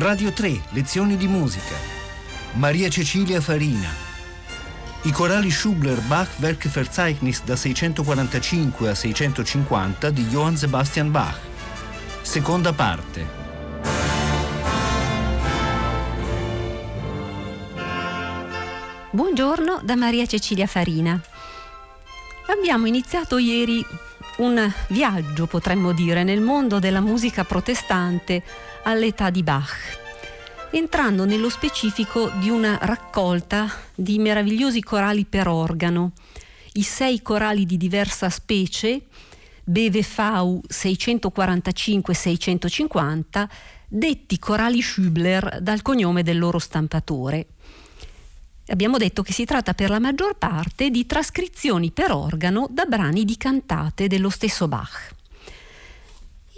Radio 3, lezioni di musica. Maria Cecilia Farina. I corali Schubler-Bach Werkverzeichnis da 645 a 650 di Johann Sebastian Bach. Seconda parte. Buongiorno da Maria Cecilia Farina. Abbiamo iniziato ieri un viaggio, potremmo dire, nel mondo della musica protestante all'età di Bach, entrando nello specifico di una raccolta di meravigliosi corali per organo, i sei corali di diversa specie, BVV 645-650, detti corali Schubler dal cognome del loro stampatore. Abbiamo detto che si tratta per la maggior parte di trascrizioni per organo da brani di cantate dello stesso Bach.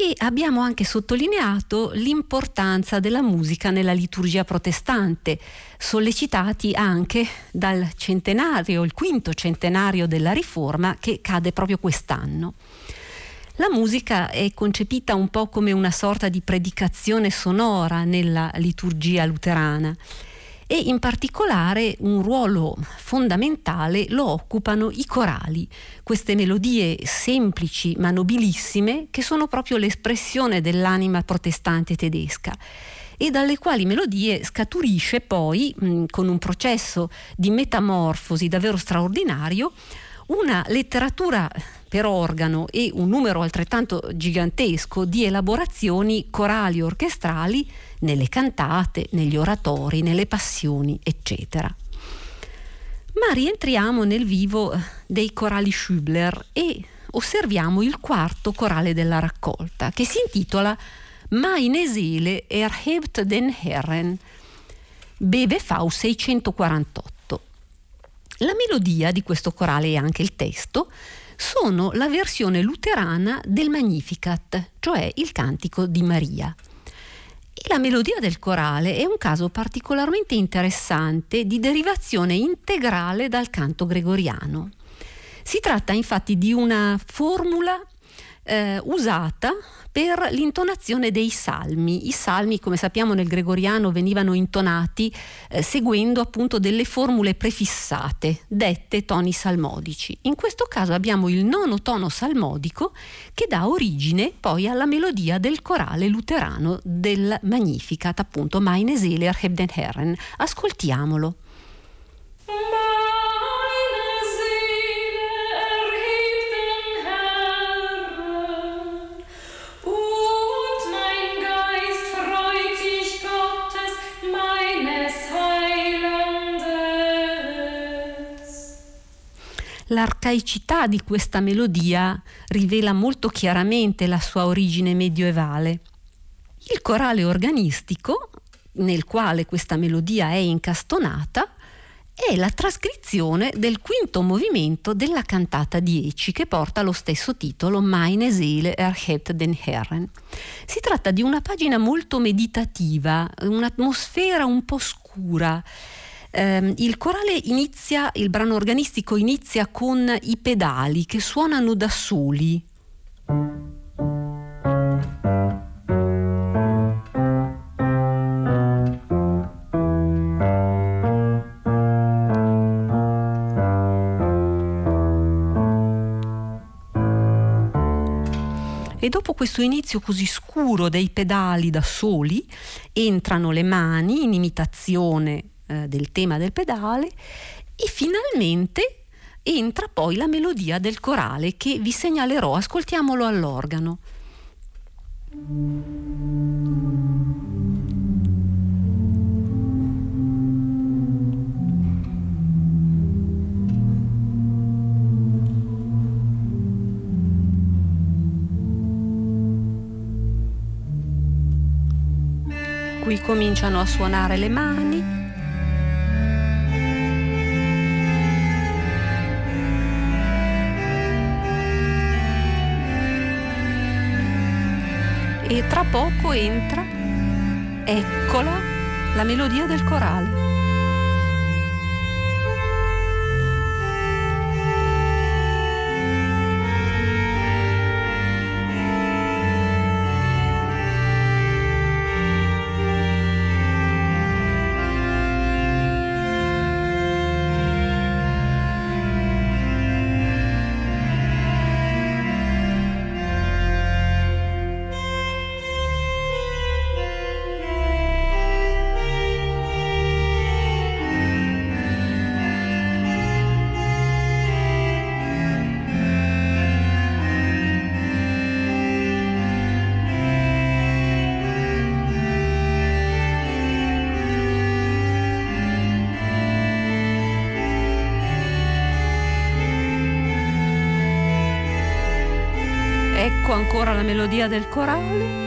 E abbiamo anche sottolineato l'importanza della musica nella liturgia protestante, sollecitati anche dal centenario, il quinto centenario della Riforma che cade proprio quest'anno. La musica è concepita un po' come una sorta di predicazione sonora nella liturgia luterana e in particolare un ruolo fondamentale lo occupano i corali, queste melodie semplici ma nobilissime che sono proprio l'espressione dell'anima protestante tedesca e dalle quali melodie scaturisce poi, mh, con un processo di metamorfosi davvero straordinario, una letteratura per organo e un numero altrettanto gigantesco di elaborazioni corali orchestrali nelle cantate, negli oratori, nelle passioni, eccetera. Ma rientriamo nel vivo dei corali Schubler e osserviamo il quarto corale della raccolta, che si intitola Meine Seele erhebt den Herren, BVV 648. La melodia di questo corale e anche il testo sono la versione luterana del Magnificat, cioè il cantico di Maria. E la melodia del corale è un caso particolarmente interessante di derivazione integrale dal canto gregoriano. Si tratta infatti di una formula eh, usata per l'intonazione dei salmi. I salmi, come sappiamo nel gregoriano, venivano intonati eh, seguendo appunto delle formule prefissate, dette toni salmodici. In questo caso abbiamo il nono tono salmodico che dà origine poi alla melodia del corale luterano del Magnificat, appunto Meine Seele erhebt Herren. Ascoltiamolo. L'arcaicità di questa melodia rivela molto chiaramente la sua origine medievale. Il corale organistico, nel quale questa melodia è incastonata, è la trascrizione del quinto movimento della cantata 10 che porta lo stesso titolo Meine Seele erhebt den Herren. Si tratta di una pagina molto meditativa, un'atmosfera un po' scura eh, il corale inizia, il brano organistico inizia con i pedali che suonano da soli. E dopo questo inizio così scuro dei pedali da soli, entrano le mani in imitazione eh, del tema del pedale e finalmente entra poi la melodia del corale che vi segnalerò, ascoltiamolo all'organo. Qui cominciano a suonare le mani. E tra poco entra, eccola, la melodia del corale. Ancora la melodia del corale.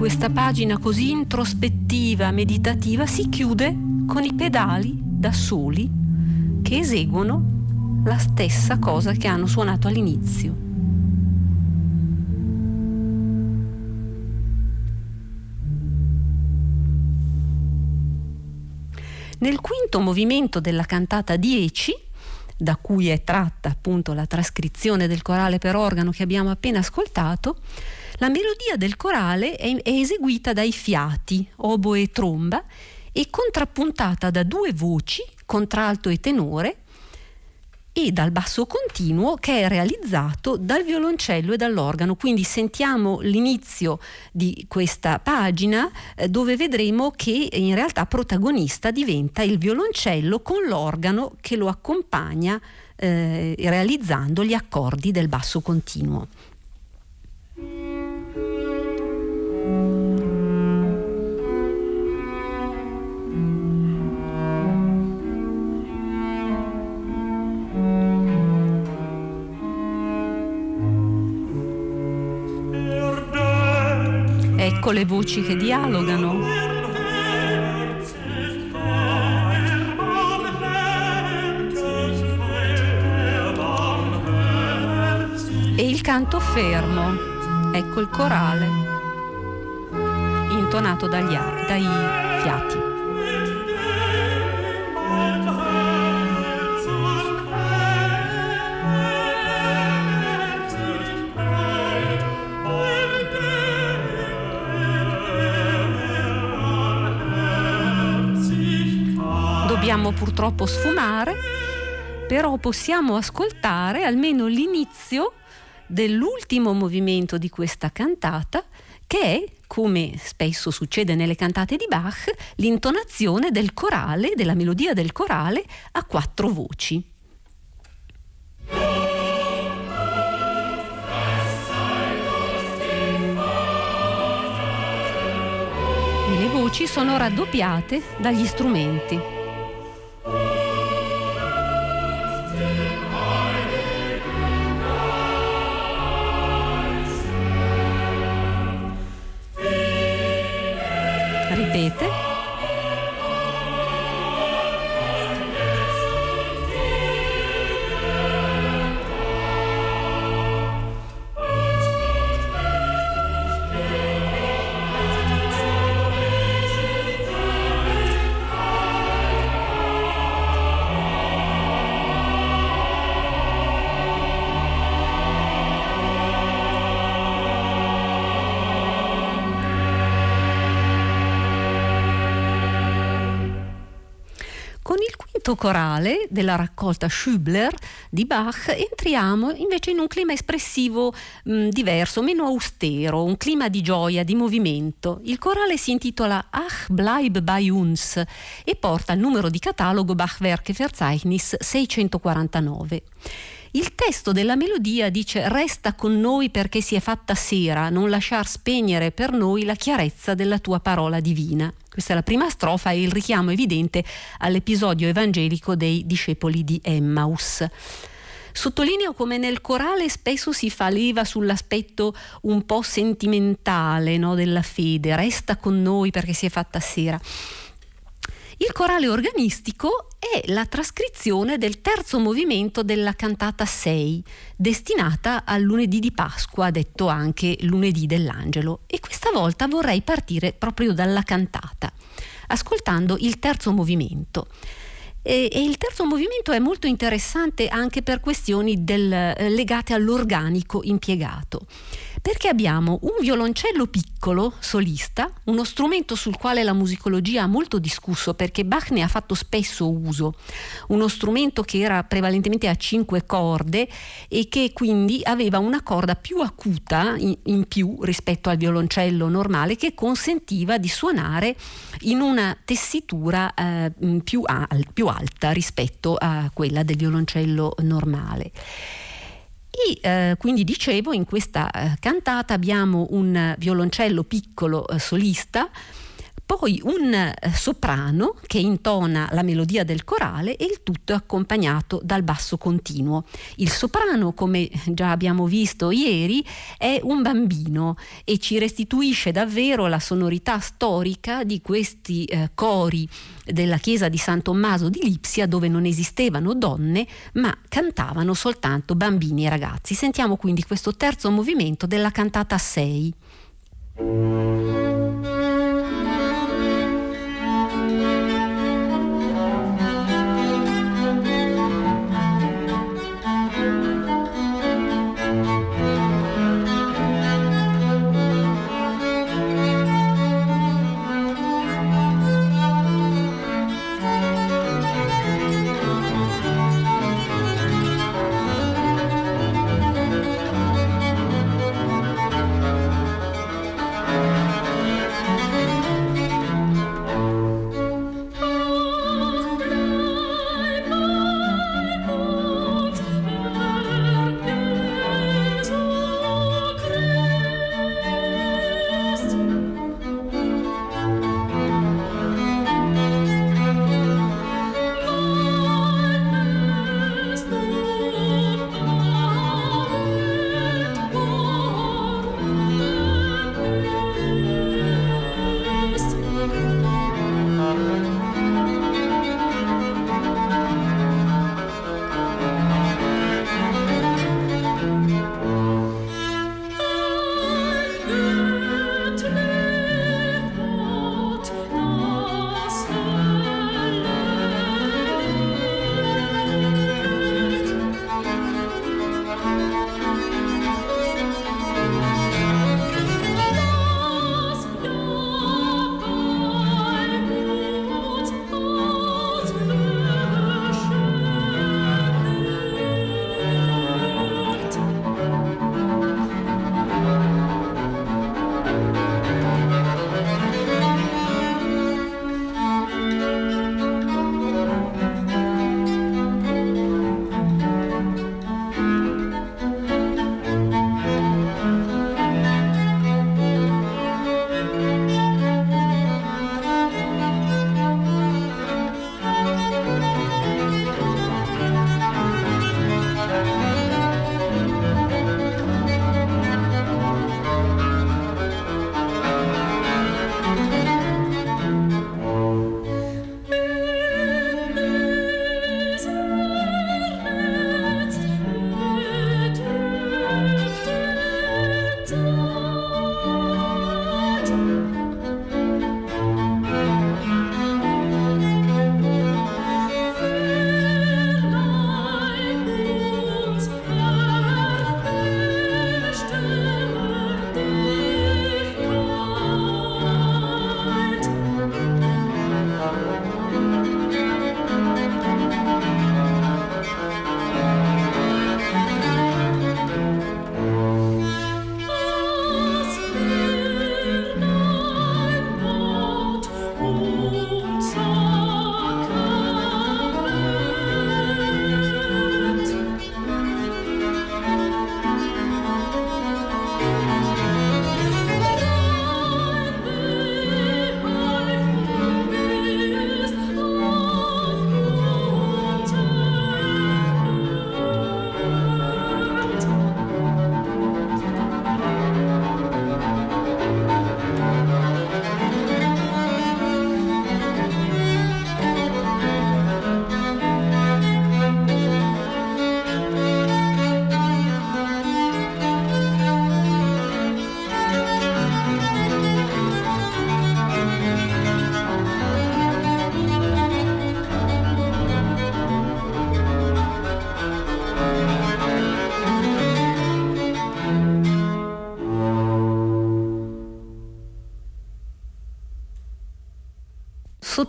Questa pagina così introspettiva, meditativa, si chiude con i pedali da soli che eseguono la stessa cosa che hanno suonato all'inizio. Nel quinto movimento della cantata 10, da cui è tratta appunto la trascrizione del corale per organo che abbiamo appena ascoltato, la melodia del corale è, è eseguita dai fiati, oboe e tromba, e contrappuntata da due voci, contralto e tenore, e dal basso continuo che è realizzato dal violoncello e dall'organo. Quindi sentiamo l'inizio di questa pagina eh, dove vedremo che in realtà protagonista diventa il violoncello con l'organo che lo accompagna eh, realizzando gli accordi del basso continuo. Ecco le voci che dialogano. E il canto fermo, ecco il corale, intonato dagli, dai fiati. Dobbiamo purtroppo sfumare, però possiamo ascoltare almeno l'inizio dell'ultimo movimento di questa cantata che è, come spesso succede nelle cantate di Bach, l'intonazione del corale, della melodia del corale a quattro voci. Le voci sono raddoppiate dagli strumenti. Peter canto corale della raccolta Schübler di Bach entriamo invece in un clima espressivo mh, diverso, meno austero, un clima di gioia, di movimento. Il corale si intitola Ach bleib bei uns e porta il numero di catalogo Bachwerke Verzeichnis 649. Il testo della melodia dice resta con noi perché si è fatta sera, non lasciar spegnere per noi la chiarezza della tua parola divina. Questa è la prima strofa e il richiamo evidente all'episodio evangelico dei discepoli di Emmaus. Sottolineo come nel corale spesso si fa leva sull'aspetto un po' sentimentale no, della fede, resta con noi perché si è fatta sera. Il corale organistico è la trascrizione del terzo movimento della cantata 6, destinata al lunedì di Pasqua, detto anche lunedì dell'angelo. E questa volta vorrei partire proprio dalla cantata, ascoltando il terzo movimento. E, e, il terzo movimento è molto interessante anche per questioni del, eh, legate all'organico impiegato. Perché abbiamo un violoncello piccolo, solista, uno strumento sul quale la musicologia ha molto discusso perché Bach ne ha fatto spesso uso, uno strumento che era prevalentemente a cinque corde e che quindi aveva una corda più acuta in, in più rispetto al violoncello normale che consentiva di suonare in una tessitura eh, più, al, più alta rispetto a quella del violoncello normale. E eh, quindi dicevo, in questa eh, cantata abbiamo un violoncello piccolo eh, solista poi un eh, soprano che intona la melodia del corale e il tutto accompagnato dal basso continuo. Il soprano, come già abbiamo visto ieri, è un bambino e ci restituisce davvero la sonorità storica di questi eh, cori della chiesa di San Tommaso di Lipsia dove non esistevano donne ma cantavano soltanto bambini e ragazzi. Sentiamo quindi questo terzo movimento della cantata 6.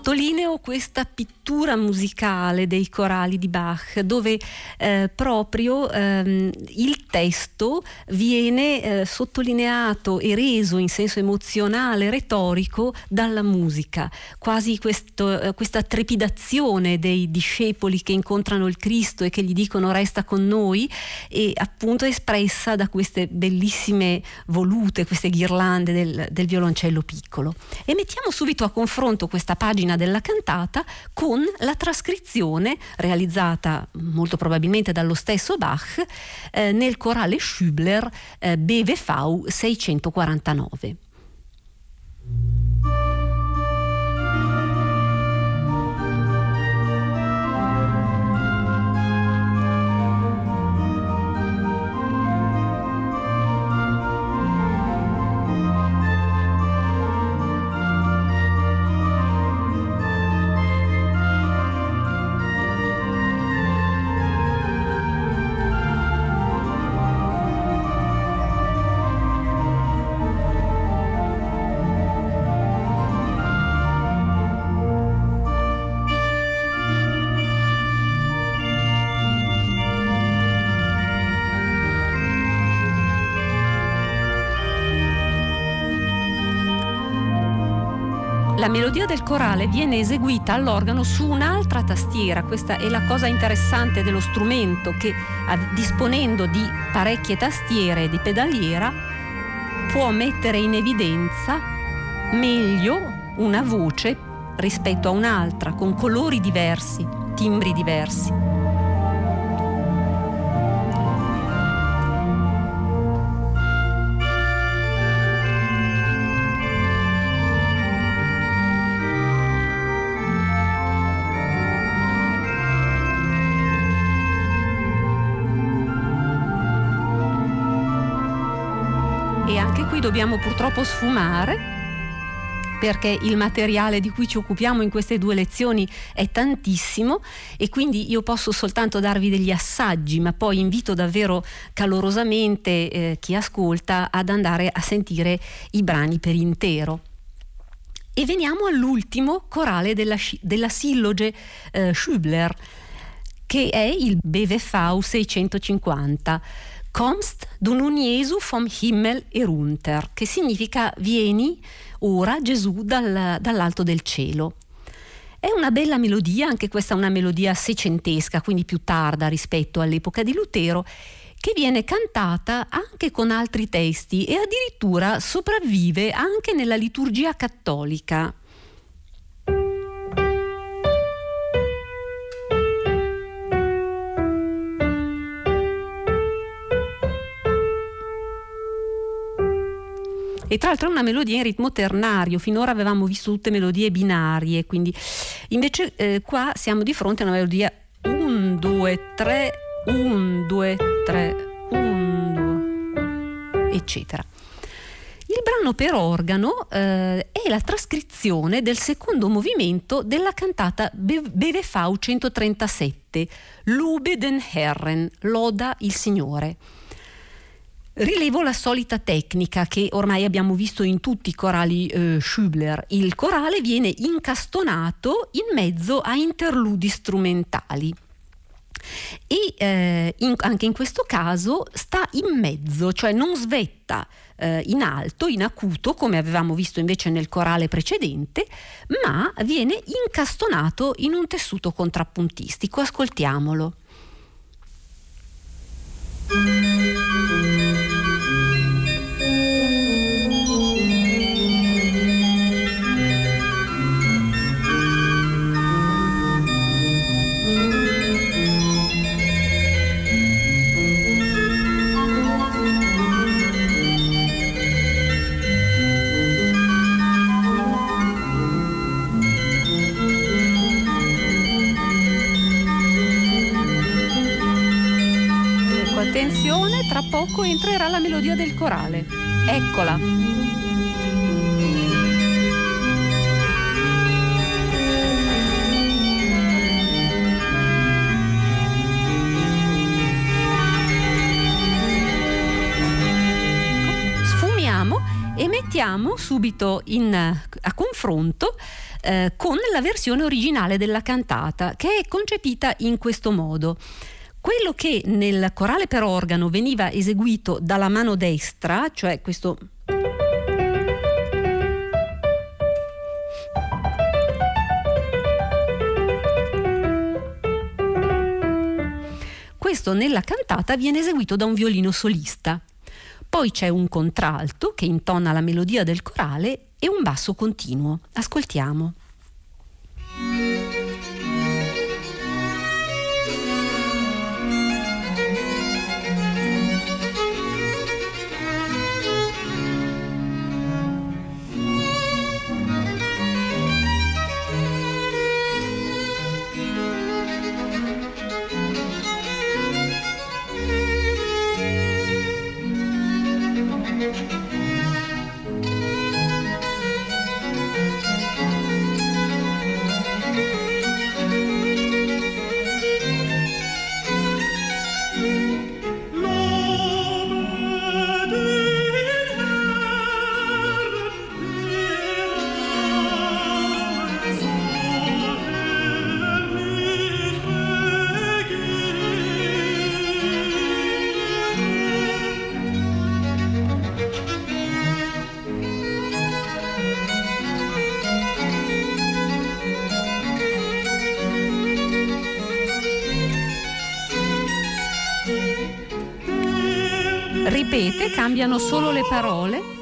Sottolineo questa pittura musicale dei corali di Bach, dove eh, proprio ehm, il testo viene eh, sottolineato e reso in senso emozionale, retorico, dalla musica, quasi questo, eh, questa trepidazione dei discepoli che incontrano il Cristo e che gli dicono resta con noi, e appunto espressa da queste bellissime volute, queste ghirlande del, del violoncello piccolo. E mettiamo subito a confronto questa pagina della cantata con la trascrizione realizzata molto probabilmente dallo stesso Bach eh, nel corale Schübler eh, BVV 649. La melodia del corale viene eseguita all'organo su un'altra tastiera, questa è la cosa interessante dello strumento che disponendo di parecchie tastiere e di pedaliera può mettere in evidenza meglio una voce rispetto a un'altra, con colori diversi, timbri diversi. Dobbiamo purtroppo sfumare perché il materiale di cui ci occupiamo in queste due lezioni è tantissimo e quindi io posso soltanto darvi degli assaggi, ma poi invito davvero calorosamente eh, chi ascolta ad andare a sentire i brani per intero. E veniamo all'ultimo corale della, della silloge eh, Schübler, che è il BVV 650 Kommst du nun Jesu vom Himmel herunter, che significa vieni ora Gesù dal, dall'alto del cielo. È una bella melodia, anche questa è una melodia seicentesca, quindi più tarda rispetto all'epoca di Lutero, che viene cantata anche con altri testi e addirittura sopravvive anche nella liturgia cattolica. E tra l'altro è una melodia in ritmo ternario, finora avevamo visto tutte melodie binarie, quindi invece eh, qua siamo di fronte a una melodia 1, 2, 3, 1, 2, 3, 1, 2, eccetera. Il brano per organo eh, è la trascrizione del secondo movimento della cantata BVV 137, Lube den Herren, Loda il Signore. Rilevo la solita tecnica che ormai abbiamo visto in tutti i corali eh, Schübler. Il corale viene incastonato in mezzo a interludi strumentali. E eh, in, anche in questo caso sta in mezzo, cioè non svetta eh, in alto, in acuto, come avevamo visto invece nel corale precedente, ma viene incastonato in un tessuto contrappuntistico. Ascoltiamolo. Poco entrerà la melodia del corale. Eccola. Sfumiamo e mettiamo subito in, a confronto eh, con la versione originale della cantata, che è concepita in questo modo. Quello che nel corale per organo veniva eseguito dalla mano destra, cioè questo questo nella cantata viene eseguito da un violino solista. Poi c'è un contralto che intona la melodia del corale e un basso continuo. Ascoltiamo. Ripete, cambiano solo le parole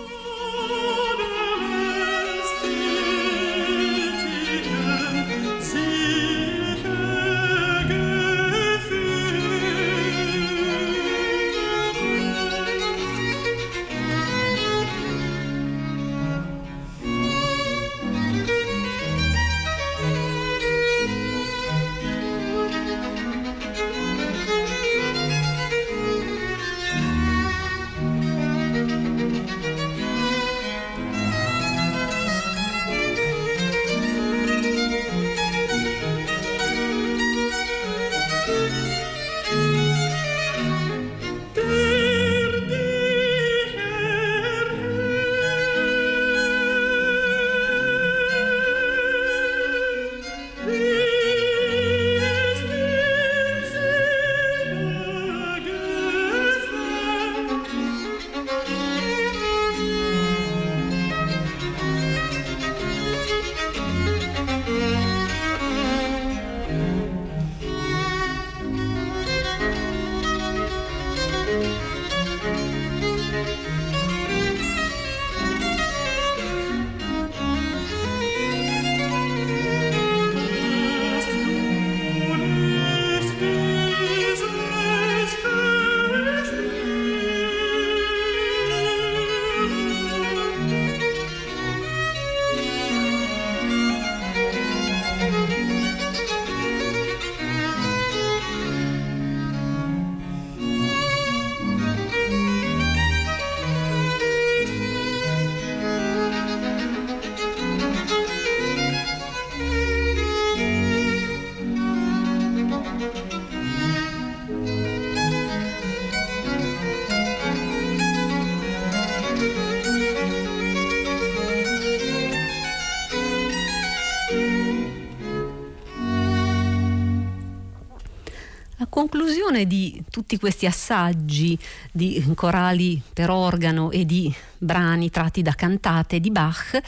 conclusione di tutti questi assaggi di corali per organo e di brani tratti da cantate di Bach,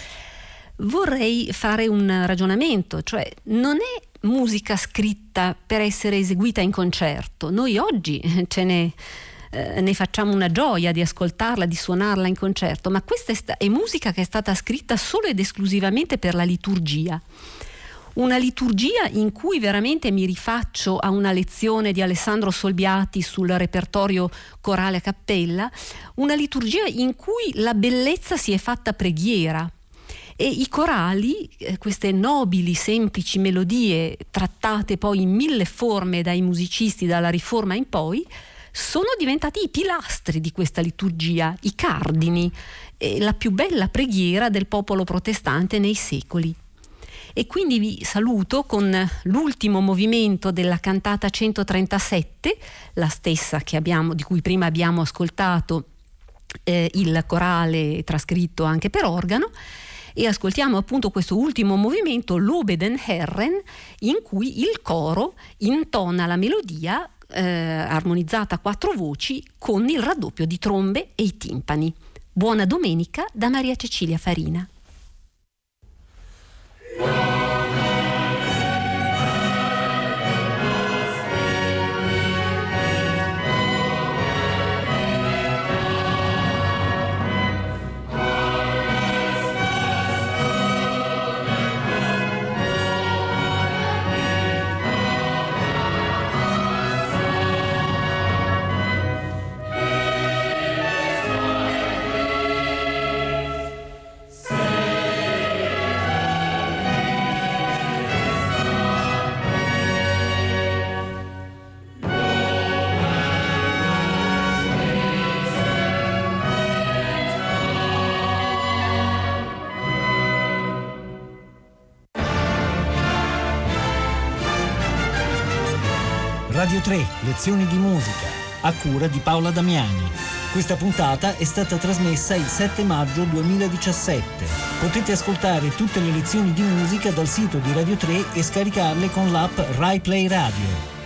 vorrei fare un ragionamento, cioè non è musica scritta per essere eseguita in concerto. Noi oggi ce ne, eh, ne facciamo una gioia di ascoltarla, di suonarla in concerto, ma questa è, sta- è musica che è stata scritta solo ed esclusivamente per la liturgia una liturgia in cui veramente mi rifaccio a una lezione di Alessandro Solbiati sul repertorio corale a cappella, una liturgia in cui la bellezza si è fatta preghiera. E i corali, eh, queste nobili, semplici melodie trattate poi in mille forme dai musicisti dalla Riforma in poi, sono diventati i pilastri di questa liturgia, i cardini, la più bella preghiera del popolo protestante nei secoli. E quindi vi saluto con l'ultimo movimento della cantata 137, la stessa abbiamo, di cui prima abbiamo ascoltato eh, il corale trascritto anche per organo. e ascoltiamo appunto questo ultimo movimento, l'Obeden Herren, in cui il coro intona la melodia eh, armonizzata a quattro voci con il raddoppio di trombe e i timpani. Buona domenica da Maria Cecilia Farina. Thank you. Radio 3, lezioni di musica, a cura di Paola Damiani. Questa puntata è stata trasmessa il 7 maggio 2017. Potete ascoltare tutte le lezioni di musica dal sito di Radio 3 e scaricarle con l'app RaiPlay Radio.